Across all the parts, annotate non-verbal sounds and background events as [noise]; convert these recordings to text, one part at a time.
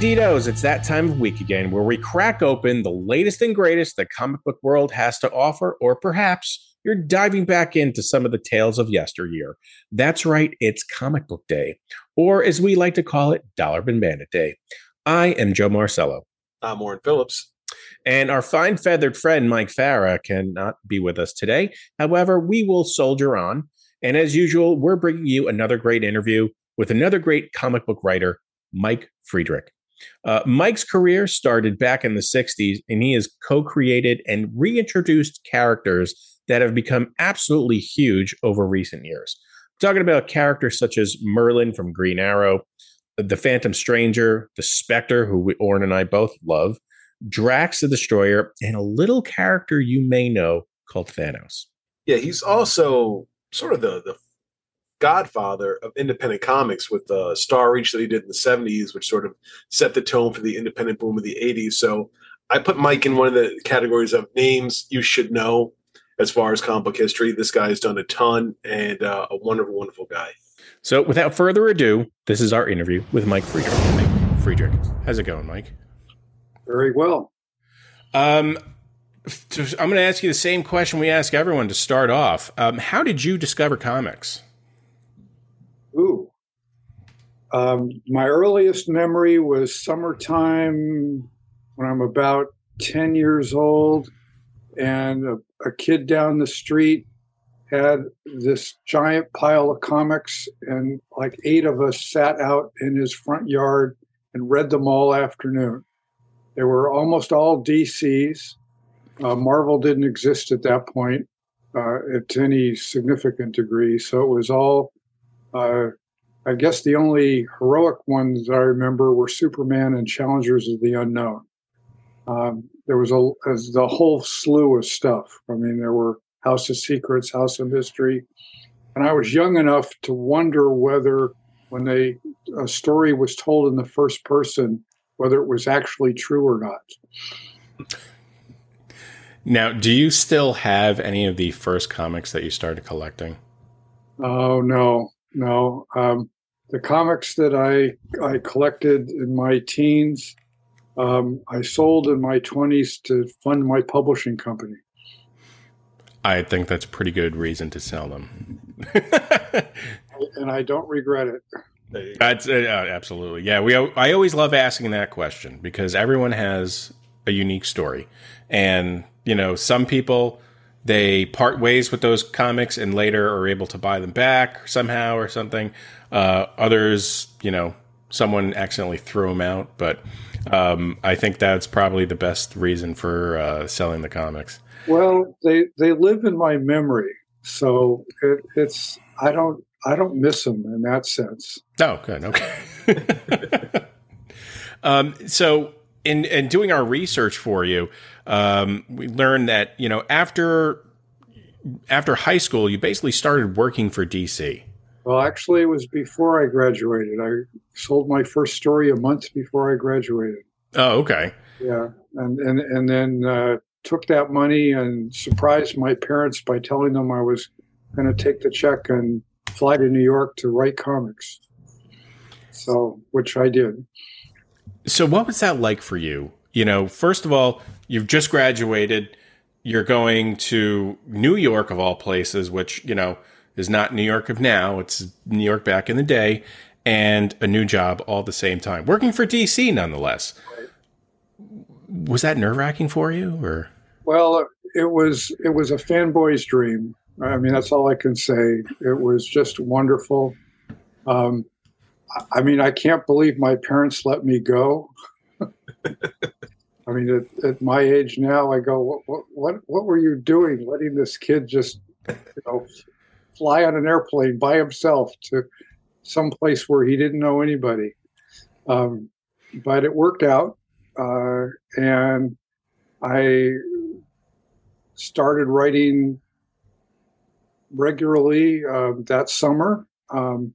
Banditos, it's that time of week again where we crack open the latest and greatest the comic book world has to offer, or perhaps you're diving back into some of the tales of yesteryear. That's right, it's Comic Book Day, or as we like to call it, Dollar Bin Bandit Day. I am Joe Marcello. I'm Warren Phillips. And our fine feathered friend Mike Farah cannot be with us today. However, we will soldier on. And as usual, we're bringing you another great interview with another great comic book writer, Mike Friedrich. Uh, Mike's career started back in the 60s, and he has co created and reintroduced characters that have become absolutely huge over recent years. I'm talking about characters such as Merlyn from Green Arrow, the Phantom Stranger, the Spectre, who we, Warren and I both love, Drax the Destroyer, and a little character you may know called Thanos. Yeah, he's also sort of the the godfather of independent comics with the uh, Star Reach that he did in the 70s, which sort of set the tone for the independent boom of the 80s. So I put Mike in one of the categories of names you should know as far as comic book history. This guy has done a ton and uh, a wonderful, wonderful guy. So without further ado, this is our interview with Mike Friedrich. Mike Friedrich, how's it going, Mike? Very well. Um, I'm going to ask you the same question we ask everyone to start off. Um, how did you discover comics? Ooh. Um, my earliest memory was summertime when I'm about 10 years old, and a, a kid down the street had this giant pile of comics, and like eight of us sat out in his front yard and read them all afternoon. They were almost all DCs. Uh, Marvel didn't exist at that point uh, to any significant degree, so it was all uh, I guess the only heroic ones I remember were Superman and Challengers of the Unknown. Um, there was a the whole slew of stuff. I mean, there were House of Secrets, House of Mystery, and I was young enough to wonder whether, when they a story was told in the first person, whether it was actually true or not. Now, do you still have any of the first comics that you started collecting? Oh no, no. Um, the comics that I I collected in my teens, um, I sold in my twenties to fund my publishing company. I think that's a pretty good reason to sell them, and I don't regret it. That's uh, absolutely yeah. We I always love asking that question because everyone has a unique story, and you know some people they part ways with those comics and later are able to buy them back somehow or something. Uh, others, you know, someone accidentally threw them out, but um, I think that's probably the best reason for uh, selling the comics. Well, they they live in my memory, so it, it's I don't I don't miss them in that sense. Oh, good. Okay. [laughs] um, so in in doing our research for you, um, we learned that you know after after high school, you basically started working for DC. Well, actually, it was before I graduated. I sold my first story a month before I graduated. Oh, okay. Yeah, and and and then uh, took that money and surprised my parents by telling them I was going to take the check and fly to New York to write comics. So, which I did. So, what was that like for you? You know, first of all, you've just graduated. You're going to New York, of all places, which, you know, is not New York of now. It's New York back in the day, and a new job all the same time. Working for DC, nonetheless. Was that nerve wracking for you, or? Well, it was. It was a fanboy's dream. I mean, that's all I can say. It was just wonderful. Um, I mean, I can't believe my parents let me go. [laughs] I mean, at, at, my age now, I go, what, what, what, were you doing, letting this kid just, you know, fly on an airplane by himself to some place where he didn't know anybody? Um, but it worked out, uh, and I started writing regularly uh, that summer. Um,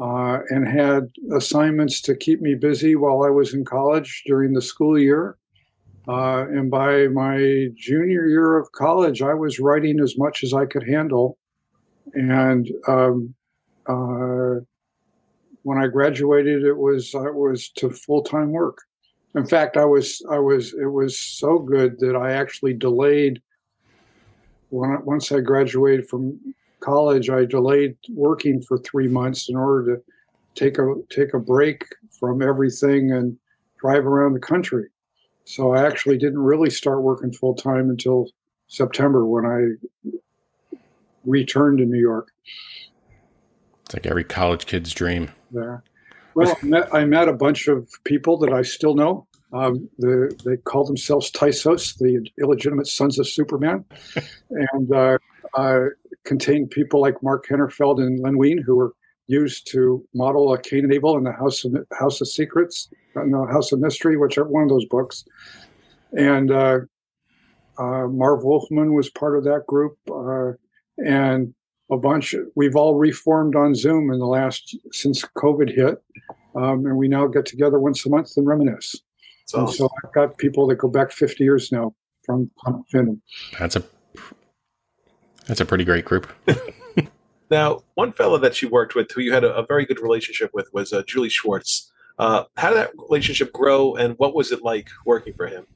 uh, and had assignments to keep me busy while I was in college during the school year. Uh, and by my junior year of college, I was writing as much as I could handle. And um, uh, when I graduated, it was I was to full time work. In fact, I was I was it was so good that I actually delayed. When once I graduated from college, I delayed working for three months in order to take a take a break from everything and drive around the country. So I actually didn't really start working full time until September when I returned to New York. It's like every college kid's dream. Yeah. Well, I met, I met a bunch of people that I still know. Um, the, they call themselves TISOS, the illegitimate sons of Superman, [laughs] and uh, uh, contain people like Mark Hanerfeld and Len Wein, who were used to model a Cain and Abel in the House of House of Secrets, no, House of Mystery, whichever one of those books. And uh, uh, Marv Wolfman was part of that group, uh, and a bunch. We've all reformed on Zoom in the last since COVID hit, um, and we now get together once a month and reminisce. Awesome. so I've got people that go back 50 years now from Fandom. That's a that's a pretty great group. [laughs] now, one fellow that you worked with, who you had a, a very good relationship with, was uh, Julie Schwartz. Uh, how did that relationship grow, and what was it like working for him?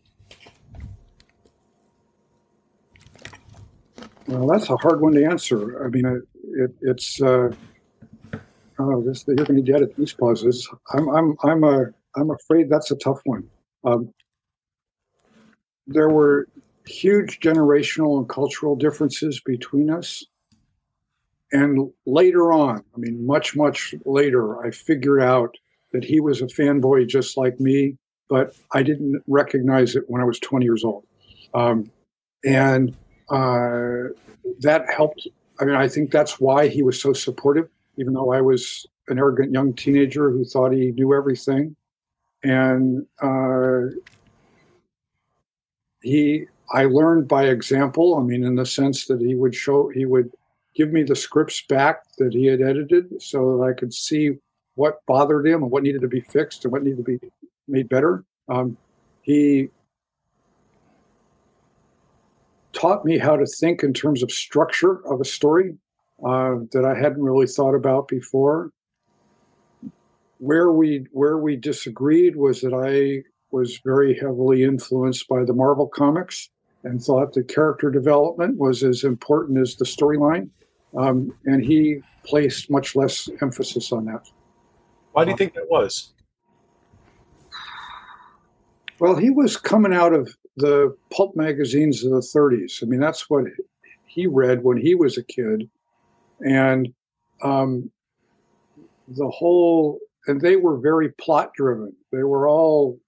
Well, that's a hard one to answer. I mean, it, it, it's uh, oh, this you're going to get at These pauses. I'm I'm I'm a I'm afraid that's a tough one. Um, there were huge generational and cultural differences between us. And later on, I mean, much, much later, I figured out that he was a fanboy just like me, but I didn't recognize it when I was 20 years old. Um, and uh, that helped. I mean, I think that's why he was so supportive, even though I was an arrogant young teenager who thought he knew everything. And uh, he, I learned by example. I mean, in the sense that he would show, he would give me the scripts back that he had edited so that I could see what bothered him and what needed to be fixed and what needed to be made better. Um, he taught me how to think in terms of structure of a story uh, that I hadn't really thought about before. Where we where we disagreed was that I was very heavily influenced by the Marvel comics and thought the character development was as important as the storyline, um, and he placed much less emphasis on that. Why do you think that was? Well, he was coming out of the pulp magazines of the 30s. I mean, that's what he read when he was a kid. And um, the whole, and they were very plot driven. They were all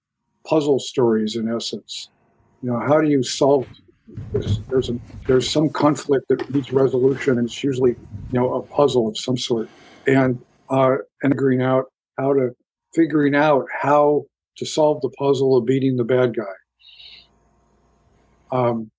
puzzle stories in essence. You know, how do you solve this? There's a, there's some conflict that needs resolution, and it's usually you know a puzzle of some sort. And uh, and figuring out how to figuring out how to solve the puzzle of beating the bad guy um,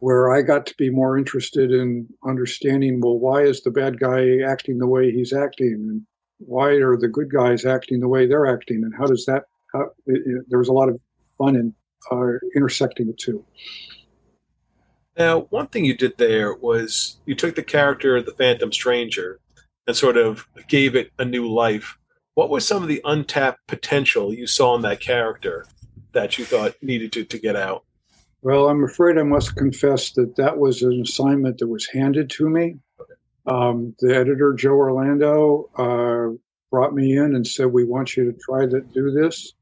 where I got to be more interested in understanding well, why is the bad guy acting the way he's acting, and why are the good guys acting the way they're acting, and how does that? How, it, it, there was a lot of fun in uh, intersecting the two. Now, one thing you did there was you took the character of the Phantom Stranger and sort of gave it a new life. What was some of the untapped potential you saw in that character that you thought needed to, to get out? Well, I'm afraid I must confess that that was an assignment that was handed to me. Um, the editor, Joe Orlando, uh, brought me in and said, We want you to try to do this.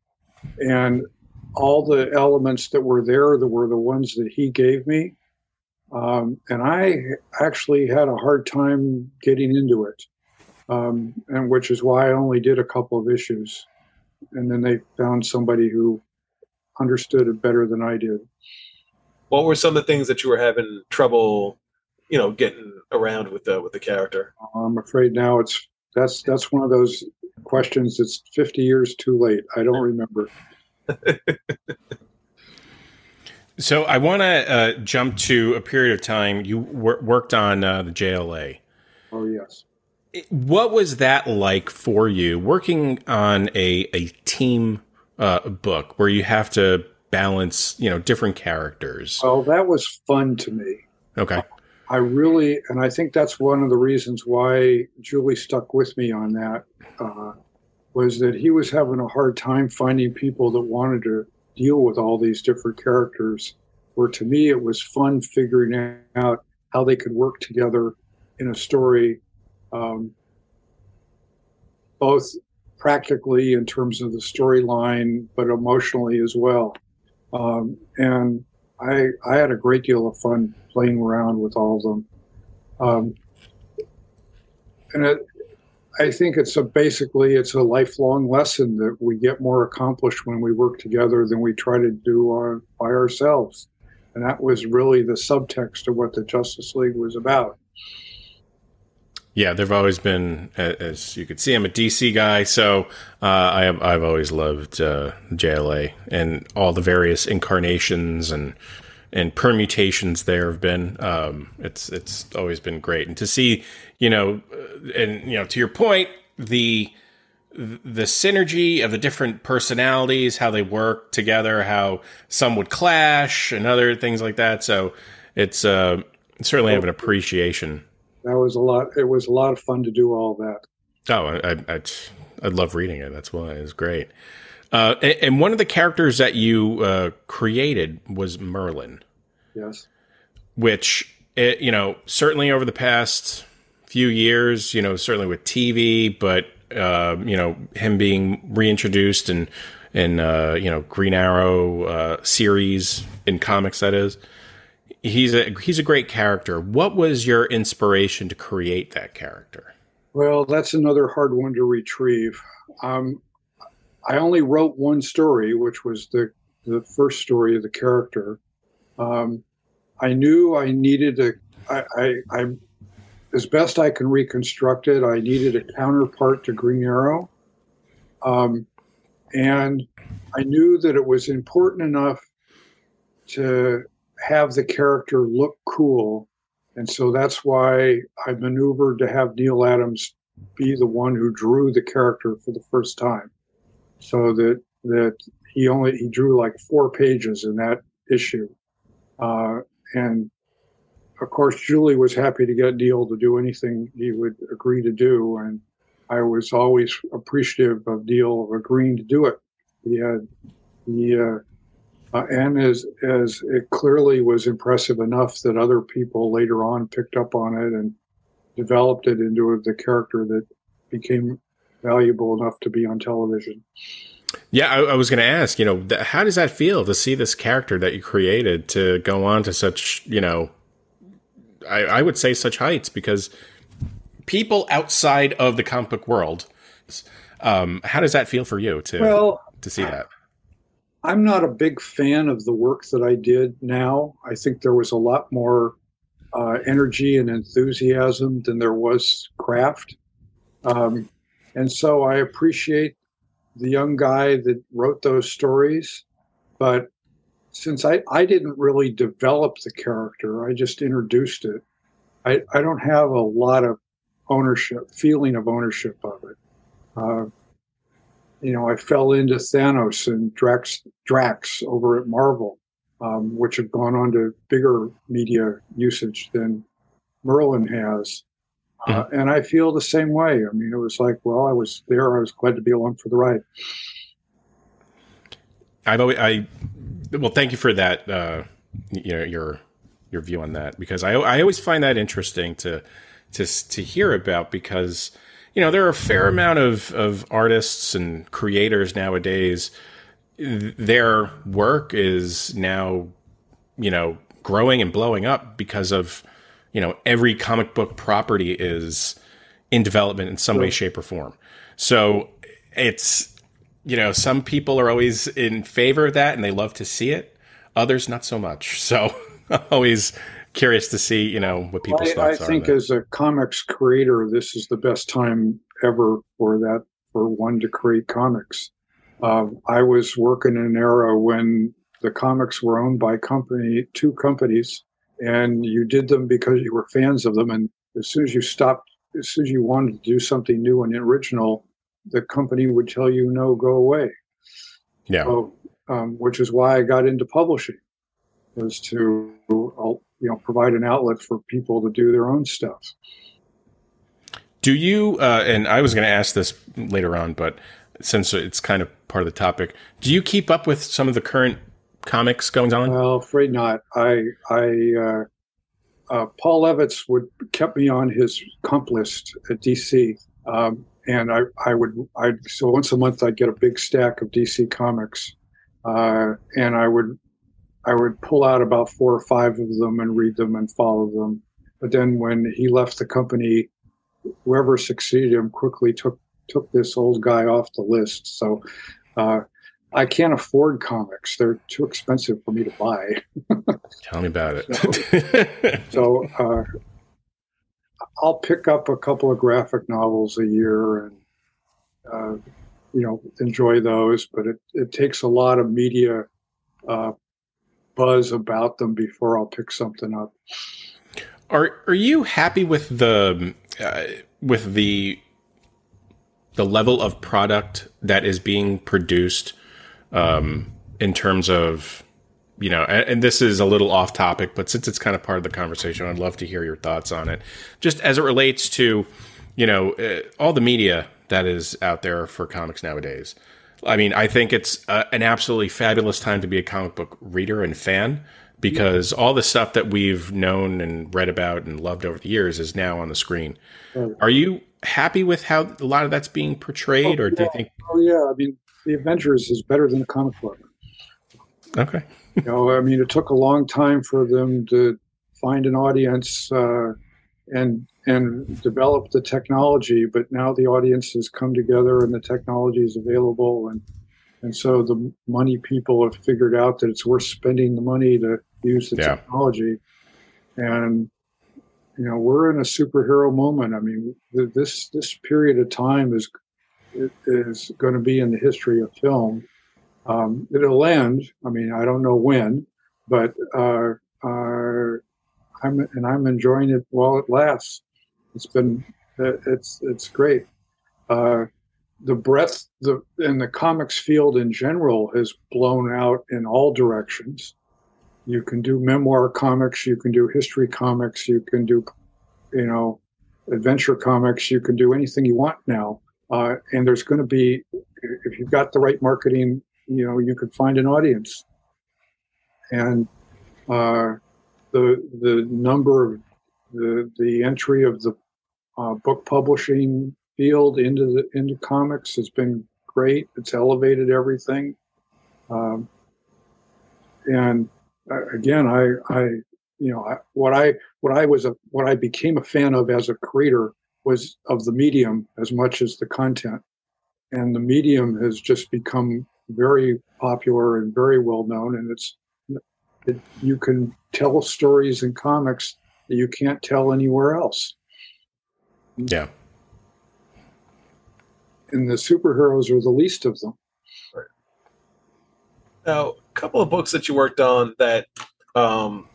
And all the elements that were there that were the ones that he gave me. Um, and I actually had a hard time getting into it, um, and which is why I only did a couple of issues. And then they found somebody who understood it better than I did what were some of the things that you were having trouble, you know, getting around with the with the character? I'm afraid now it's that's that's one of those questions that's 50 years too late. I don't remember. So I want to uh, jump to a period of time you wor- worked on uh, the JLA. Oh yes. What was that like for you working on a a team uh, book where you have to balance, you know, different characters. Well, that was fun to me. Okay. I really, and I think that's one of the reasons why Julie stuck with me on that, uh, was that he was having a hard time finding people that wanted to deal with all these different characters. Where to me, it was fun figuring out how they could work together in a story, um, both practically in terms of the storyline, but emotionally as well. Um, and I I had a great deal of fun playing around with all of them. Um, and it, I think it's a basically it's a lifelong lesson that we get more accomplished when we work together than we try to do by ourselves. And that was really the subtext of what the Justice League was about. Yeah, they've always been, as you could see, I'm a DC guy, so uh, I have, I've always loved uh, JLA and all the various incarnations and and permutations there have been. Um, it's it's always been great, and to see, you know, uh, and you know, to your point, the the synergy of the different personalities, how they work together, how some would clash, and other things like that. So it's uh, certainly have an appreciation that was a lot. It was a lot of fun to do all that. Oh, I, I, I love reading it. That's why it's great. Uh, and, and, one of the characters that you uh, created was Merlyn. Yes. Which, it, you know, certainly over the past few years, you know, certainly with TV, but, uh, you know, him being reintroduced and, in, uh, you know, Green Arrow uh, series in comics, that is he's a he's a great character. What was your inspiration to create that character? Well, that's another hard one to retrieve. Um, I only wrote one story, which was the the first story of the character. Um, I knew I needed a I, I, I as best I can reconstruct it. I needed a counterpart to Green Arrow, um, and I knew that it was important enough to have the character look cool. And so that's why I maneuvered to have Neal Adams be the one who drew the character for the first time. So that that he only he drew like four pages in that issue. Uh, and of course Julie was happy to get Neal to do anything he would agree to do. And I was always appreciative of Neal agreeing to do it. He had he uh, uh, and as as it clearly was impressive enough that other people later on picked up on it and developed it into the character that became valuable enough to be on television. Yeah, I, I was going to ask, you know, th- how does that feel to see this character that you created to go on to such, you know, I, I would say such heights because people outside of the comic book world, um, how does that feel for you to well, to see that? I'm not a big fan of the work that I did now. I think there was a lot more uh, energy and enthusiasm than there was craft. Um, and so I appreciate the young guy that wrote those stories. But since I, I didn't really develop the character, I just introduced it, I, I don't have a lot of ownership, feeling of ownership of it. Uh, you know, I fell into Thanos and Drax, Drax over at Marvel, um, which have gone on to bigger media usage than Merlyn has. Uh, mm-hmm. and I feel the same way. I mean, it was like, well, I was there. I was glad to be along for the ride. I've always, I, well, thank you for that. Uh, you know, your, your view on that, because I, I always find that interesting to, to, to hear about because, you know, there are a fair amount of, of artists and creators nowadays. Their work is now, you know, growing and blowing up because of, you know, every comic book property is in development in some way, shape, or form. So it's, you know, some people are always in favor of that and they love to see it. Others, not so much. [laughs] So [laughs] always curious to see, you know, what people's I, thoughts I are. I think as a comics creator, this is the best time ever for that for one to create comics. Uh, I was working in an era when the comics were owned by company two companies, and you did them because you were fans of them. And as soon as you stopped, as soon as you wanted to do something new and original, the company would tell you no, go away. Yeah. So, um, which is why I got into publishing, was to you you know provide an outlet for people to do their own stuff. Do you? Uh, and I was going to ask this later on, but since it's kind of part of the topic, do you keep up with some of the current comics going on? Well, afraid not. I I uh, uh, Paul Levitz would kept me on his comp list at DC, um, and I I would I so once a month I'd get a big stack of DC comics, uh, and I would I would pull out about four or five of them and read them and follow them. But then when he left the company, whoever succeeded him quickly took took this old guy off the list. So uh, I can't afford comics; they're too expensive for me to buy. Tell me about it. so, so uh, I'll pick up a couple of graphic novels a year and uh, you know enjoy those, but it, it takes a lot of media uh, buzz about them before I'll pick something up. Are are you happy with the uh, with the the level of product that is being produced um, in terms of you know and, and, this is a little off topic but since it's kind of part of the conversation i'd love to hear your thoughts on it. Just as it relates to you know uh, all the media that is out there for comics nowadays. I mean i think it's uh, an absolutely fabulous time to be a comic book reader and fan because all the stuff that we've known and read about and loved over the years is now on the screen. Are you happy with how a lot of that's being portrayed, oh, or do you think? Oh yeah, I mean, the Avengers is better than the comic book. Okay. you know, I mean, it took a long time for them to find an audience uh, and and develop the technology, but now the audience has come together and the technology is available, and and so the money people have figured out that it's worth spending the money to use the yeah. technology, and you know we're in a superhero moment i mean this this period of time is is going to be in the history of film um, it'll end i mean i don't know when but uh, uh, i'm and i'm enjoying it while it lasts it's been it's it's great uh, the breadth the in the comics field in general has blown out in all directions you can do memoir comics, you can do history comics, you can do, you know, adventure comics. You can do anything you want now. Uh, and there's going to be, if you've got the right marketing, you know, you could find an audience. And uh, the the number of the the entry of the uh, book publishing field into the into comics has been great. It's elevated everything. Um, and again, I, I, you know, I, what I, what I was, a, what I became a fan of as a creator was of the medium as much as the content, and the medium has just become very popular and very well known, and it's, it, you can tell stories in comics that you can't tell anywhere else. Yeah. And the superheroes are the least of them. Now, a couple of books that you worked on that um,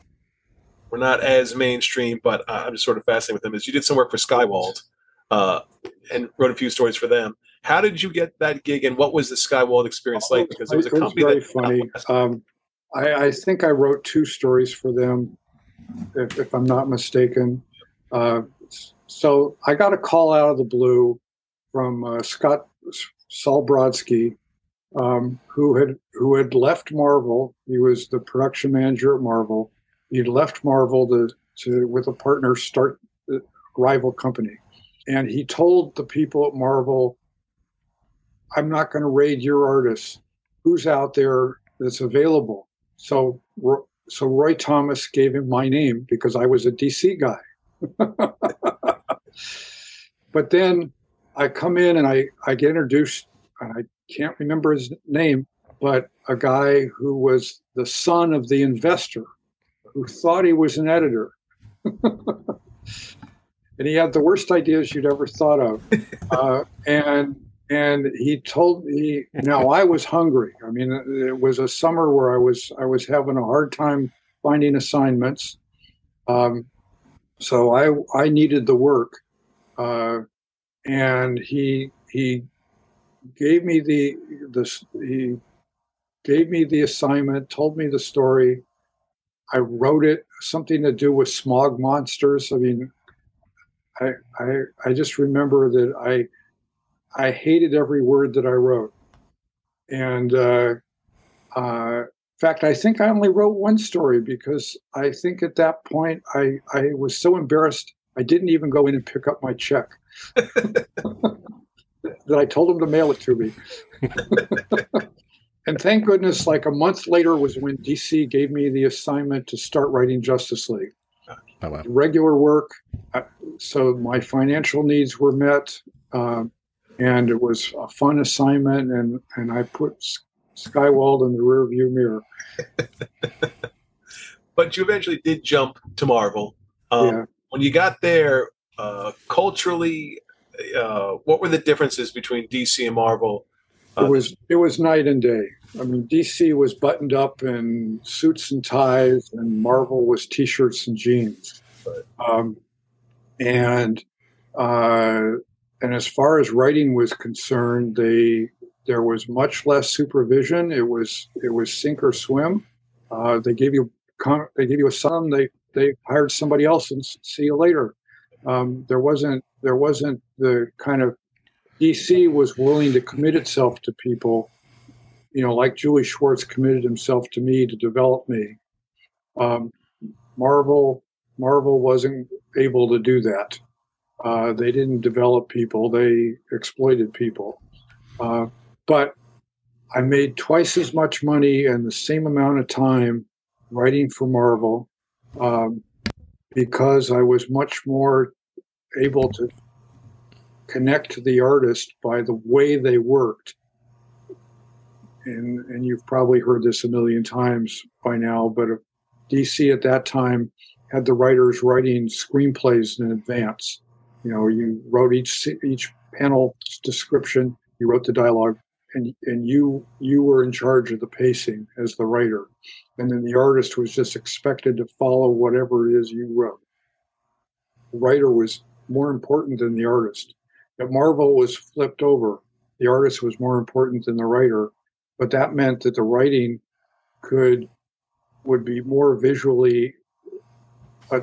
were not as mainstream, but I'm just sort of fascinated with them. Is you did some work for Skywald uh, and wrote a few stories for them. How did you get that gig, and what was the Skywald experience like? Because it was a company very that funny. [laughs] Um, I, I, think I wrote two stories for them, if, if I'm not mistaken. Uh, so I got a call out of the blue from uh, Scott Sol Brodsky, um, who had who had left Marvel. He was the production manager at Marvel. He'd left Marvel to, to with a partner start a rival company, and he told the people at Marvel, "I'm not going to raid your artists. Who's out there that's available?" So so Roy Thomas gave him my name because I was a DC guy. [laughs] but then I come in and I, I get introduced and I can't remember his name, but a guy who was the son of the investor who thought he was an editor. [laughs] and he had the worst ideas you'd ever thought of. [laughs] Uh, and and he told me now I was hungry. I mean, it was a summer where I was I was having a hard time finding assignments. Um, so I I needed the work, uh, and he he gave me the the he gave me the assignment, told me the story. I wrote it something to do with smog monsters. I mean, I I I just remember that I I hated every word that I wrote, and uh, uh, in fact, I think I only wrote one story because I think at that point I I was so embarrassed I didn't even go in and pick up my check. [laughs] that I told him to mail it to me. [laughs] and thank goodness, like a month later was when DC gave me the assignment to start writing Justice League. Oh, wow. Regular work, uh, so my financial needs were met, uh, and it was a fun assignment. And and I put Skywald in the rearview mirror. [laughs] but you eventually did jump to Marvel. Um, yeah. When you got there, uh, culturally, uh, what were the differences between DC and Marvel? It was it was night and day. I mean, DC was buttoned up in suits and ties, and Marvel was t-shirts and jeans. Um, and uh, and as far as writing was concerned, they there was much less supervision. It was it was sink or swim. Uh, they gave you they gave you a sum. They they hired somebody else and see you later. Um, there wasn't there wasn't the kind of DC was willing to commit itself to people, you know, like Julie Schwartz committed himself to me to develop me. Um, Marvel, Marvel wasn't able to do that. Uh, they didn't develop people; they exploited people. Uh, but I made twice as much money in the same amount of time writing for Marvel um, because I was much more able to connect to the artist by the way they worked. And, and you've probably heard this a million times by now, but DC at that time had the writers writing screenplays in advance. You know, you wrote each each panel description, you wrote the dialogue, and and you you were in charge of the pacing as the writer, and then the artist was just expected to follow whatever it is you wrote. The writer was more important than the artist. At Marvel was flipped over. The artist was more important than the writer, but that meant that the writing could would be more visually. Uh,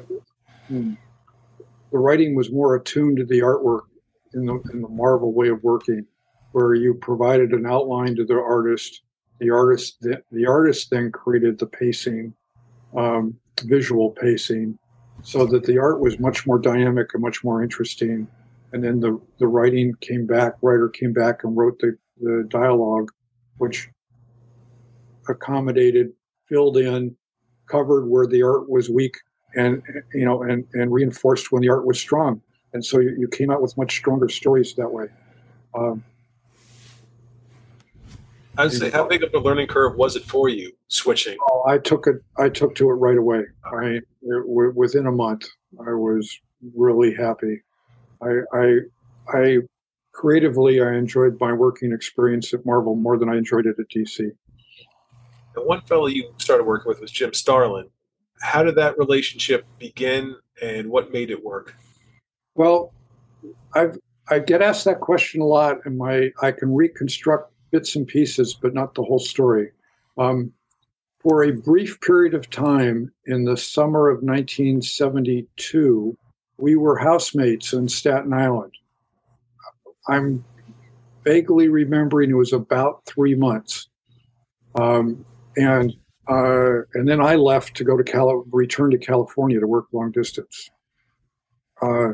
hmm, the writing was more attuned to the artwork in the in the Marvel way of working, where you provided an outline to the artist. The artist the, the artist then created the pacing, um, visual pacing, so that the art was much more dynamic and much more interesting and then the the writing came back. Writer came back and wrote the the dialogue, which accommodated, filled in, covered where the art was weak, and you know, and and reinforced when the art was strong. And so you, you came out with much stronger stories that way. Um, I would say, how big of a learning curve was it for you switching? Oh, I took it. I took to it right away. I it, within a month, I was really happy. I, I, I creatively, I enjoyed my working experience at Marvel more than I enjoyed it at DC. The one fellow you started working with was Jim Starlin. How did that relationship begin, and what made it work? Well, I've I get asked that question a lot, and my I can reconstruct bits and pieces, but not the whole story. Um, for a brief period of time in the summer of 1972, we were housemates in Staten Island. I'm vaguely remembering it was about three months, um, and uh, and then I left to go to Cali- return to California to work long distance. Uh,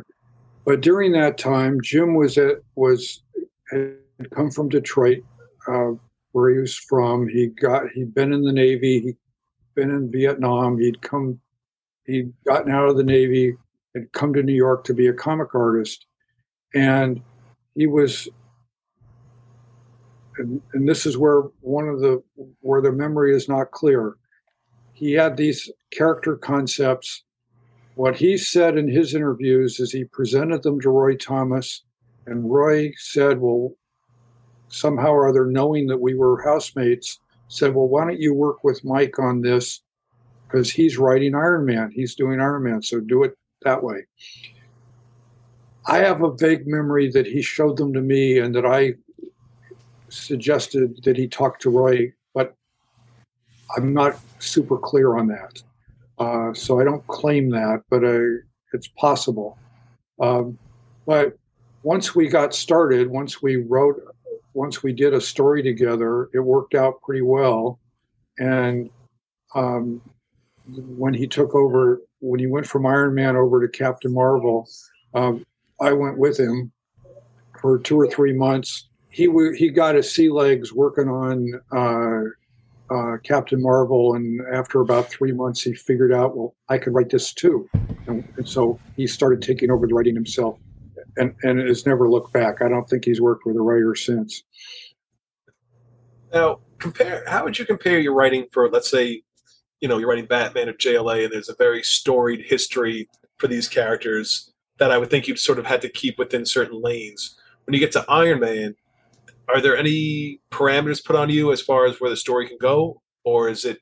but during that time, Jim was at was had come from Detroit, uh, where he was from. He got he'd been in the Navy. He'd been in Vietnam. He'd come. He'd gotten out of the Navy had come to New York to be a comic artist, and he was. And, and this is where one of the where the memory is not clear. He had these character concepts. What he said in his interviews is he presented them to Roy Thomas, and Roy said, "Well, somehow or other, knowing that we were housemates, said, Well, why don't you work with Mike on this? Because he's writing Iron Man. He's doing Iron Man. So do it that way. I have a vague memory that he showed them to me and that I suggested that he talk to Roy, but I'm not super clear on that. Uh, so I don't claim that, but I, it's possible. Um, but once we got started, once we wrote, once we did a story together, it worked out pretty well. And um, when he took over, when he went from Iron Man over to Captain Marvel, um, I went with him for two or three months. He w- he got his sea legs working on uh, uh, Captain Marvel, and after about three months, he figured out, well, I could write this too, and, and so he started taking over the writing himself, and and has never looked back. I don't think he's worked with a writer since. Now, compare. How would you compare your writing for, let's say, you know, you're writing Batman or JLA, and there's a very storied history for these characters that I would think you'd sort of had to keep within certain lanes. When you get to Iron Man, are there any parameters put on you as far as where the story can go, or is it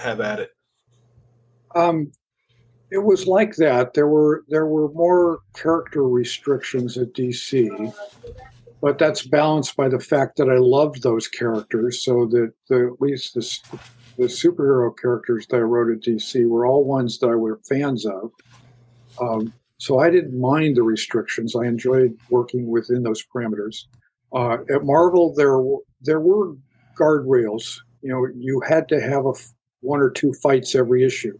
have at it? Um, it was like that. There were there were more character restrictions at DC, but that's balanced by the fact that I loved those characters. So that the, at least the, the superhero characters that I wrote at DC were all ones that I were fans of. Um, so I didn't mind the restrictions. I enjoyed working within those parameters. Uh, at Marvel, there there were guardrails. You know, you had to have a one or two fights every issue.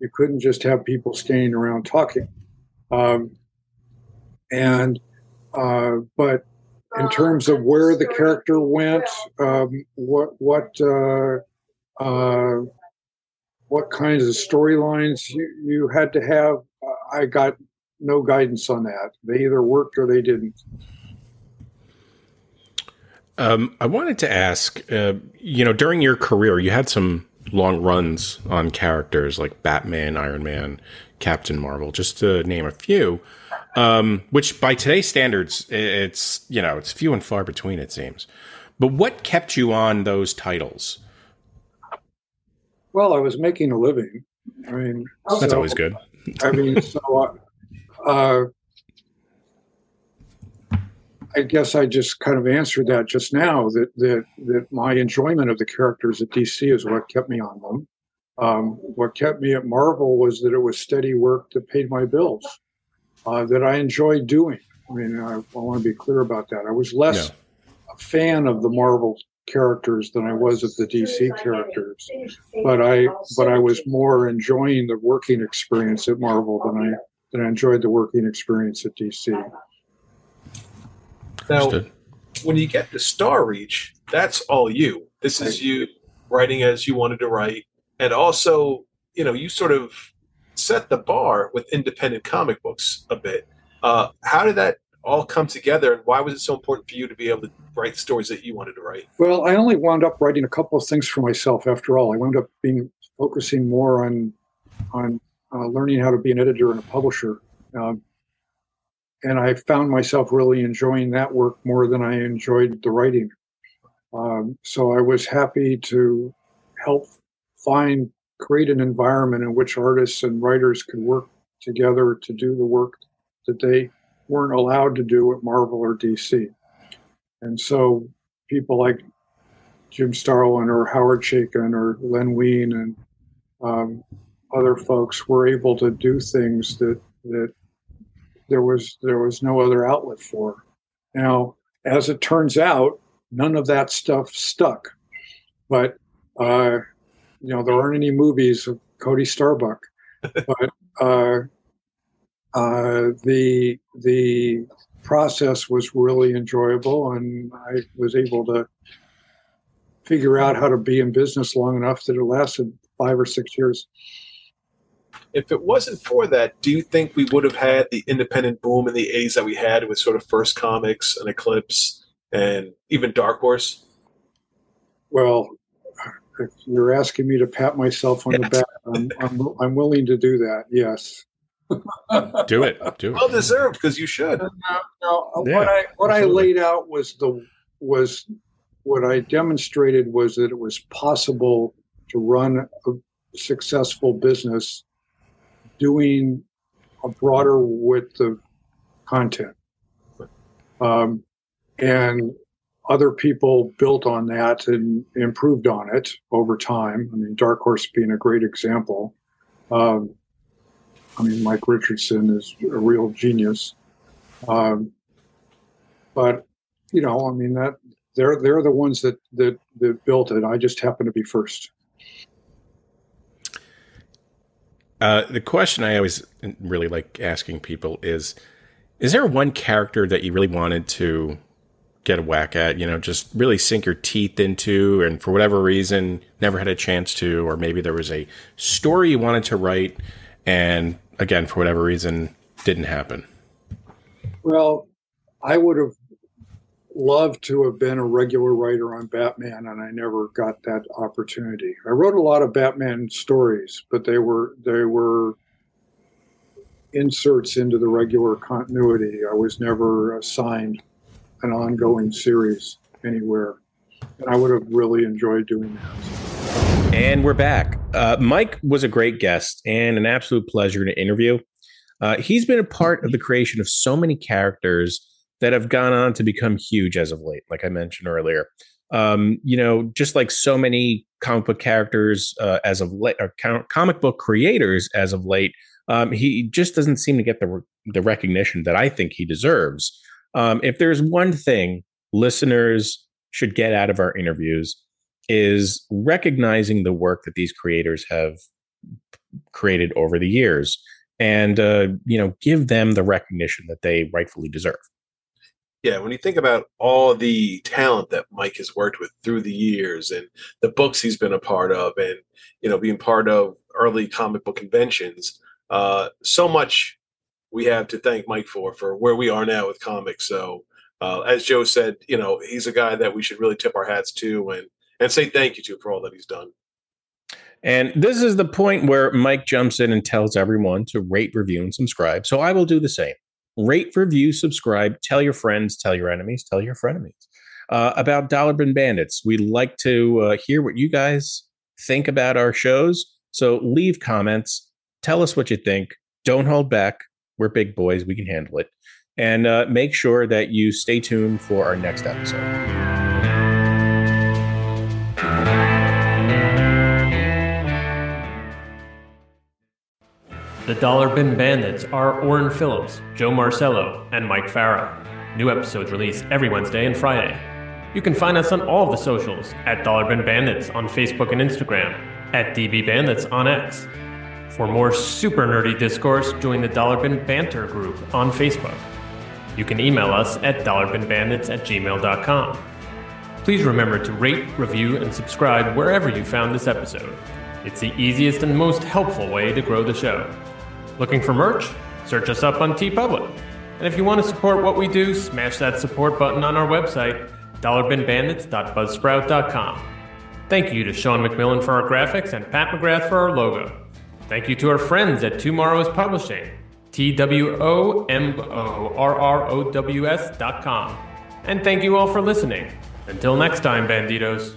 You couldn't just have people standing around talking. Um, and uh, but in terms of where the character went, um, what what uh, uh, what kinds of storylines you, you had to have, I got no guidance on that. They either worked or they didn't. Um, I wanted to ask, uh, you know, during your career, you had some long runs on characters like Batman, Iron Man, Captain Marvel, just to name a few. Um, which by today's standards, it's you know it's few and far between, it seems. But what kept you on those titles? Well, I was making a living. I mean, that's so, always good. I mean, so uh, I guess I just kind of answered that just now that that that my enjoyment of the characters at DC is what kept me on them. Um, what kept me at Marvel was that it was steady work that paid my bills, uh, that I enjoyed doing. I mean, I, I, want to be clear about that. I was less a fan of the Marvel characters than I was of the DC characters, but I but I was more enjoying the working experience at Marvel than I than I enjoyed the working experience at DC. Now, when you get to Star Reach, that's all you. This is you writing as you wanted to write, and also, you know, you sort of set the bar with independent comic books a bit. Uh, how did that all come together, and why was it so important for you to be able to write the stories that you wanted to write? Well, I only wound up writing a couple of things for myself. After all, I wound up being focusing more on on uh, learning how to be an editor and a publisher. Um, and I found myself really enjoying that work more than I enjoyed the writing. Um, so I was happy to help find, create an environment in which artists and writers could work together to do the work that they weren't allowed to do at Marvel or DC. And so people like Jim Starlin or Howard Chaykin or Len Wein and um, other folks were able to do things that that there was there was no other outlet for. Now, as it turns out, none of that stuff stuck. But uh, you know, there aren't any movies of Cody Starbuck. [laughs] but uh, uh, the the process was really enjoyable, and I was able to figure out how to be in business long enough that it lasted five or six years if it wasn't for that, do you think we would have had the independent boom in the 80s that we had with sort of First Comics and Eclipse and even Dark Horse? Well, if you're asking me to pat myself on the back, I'm, I'm, I'm willing to do that. Yes. Do it. Do it. Well deserved because you should. No, no, yeah, what I what absolutely. I laid out was the was what I demonstrated was that it was possible to run a successful business doing a broader width of content. Um, and other people built on that and improved on it over time. I mean, Dark Horse being a great example. Um, I mean, Mike Richardson is a real genius. Um, but you know, I mean that they're they're the ones that that that built it. I just happen to be first. Uh, the question I always really like asking people is: Is there one character that you really wanted to get a whack at? You know, just really sink your teeth into, and for whatever reason, never had a chance to, or maybe there was a story you wanted to write, and again, for whatever reason, didn't happen. Well, I would have loved to have been a regular writer on Batman, and I never got that opportunity. I wrote a lot of Batman stories, but they were they were inserts into the regular continuity. I was never assigned an ongoing series anywhere, and I would have really enjoyed doing that. And we're back. Uh, Mike was a great guest and an absolute pleasure to interview. Uh, he's been a part of the creation of so many characters that have gone on to become huge as of late, like I mentioned earlier. Um, you know, just like so many comic book characters uh, as of late, or comic book creators as of late, um, he just doesn't seem to get the the recognition that I think he deserves. Um, if there's one thing listeners should get out of our interviews is recognizing the work that these creators have created over the years and uh, you know give them the recognition that they rightfully deserve yeah, when you think about all the talent that Mike has worked with through the years and the books he's been a part of and you know being part of early comic book conventions, uh, so much we have to thank Mike for for where we are now with comics. So uh, as Joe said, you know, he's a guy that we should really tip our hats to and and say thank you to him for all that he's done. And this is the point where Mike jumps in and tells everyone to rate, review, and subscribe. So I will do the same rate, review, subscribe, tell your friends, tell your enemies, tell your frenemies uh, about Dollar Bin Bandits. We like to uh, hear what you guys think about our shows. So leave comments, tell us what you think. Don't hold back. We're big boys, we can handle it. And uh, make sure that you stay tuned for our next episode. The Dollar Bin Bandits are Orrin Phillips, Joe Marcello, and Mike Farah. New episodes released every Wednesday and Friday. You can find us on all of the socials at Dollar Bin Bandits on Facebook and Instagram, at DB Bandits on X. For more super nerdy discourse, join the Dollar Bin Banter group on Facebook. You can email us at dollarbinbandits at gmail.com. Please remember to rate, review, and subscribe wherever you found this episode. It's the easiest and most helpful way to grow the show. Looking for merch? Search us up on TeePublic. And if you want to support what we do, smash that support button on our website, dollarbinbandits.buzzsprout.com. Thank you to Sean McMillan for our graphics and Pat McGrath for our logo. Thank you to our friends at TwoMorrows Publishing, T W O M O R R O W S dot com. And thank you all for listening. Until next time, Banditos.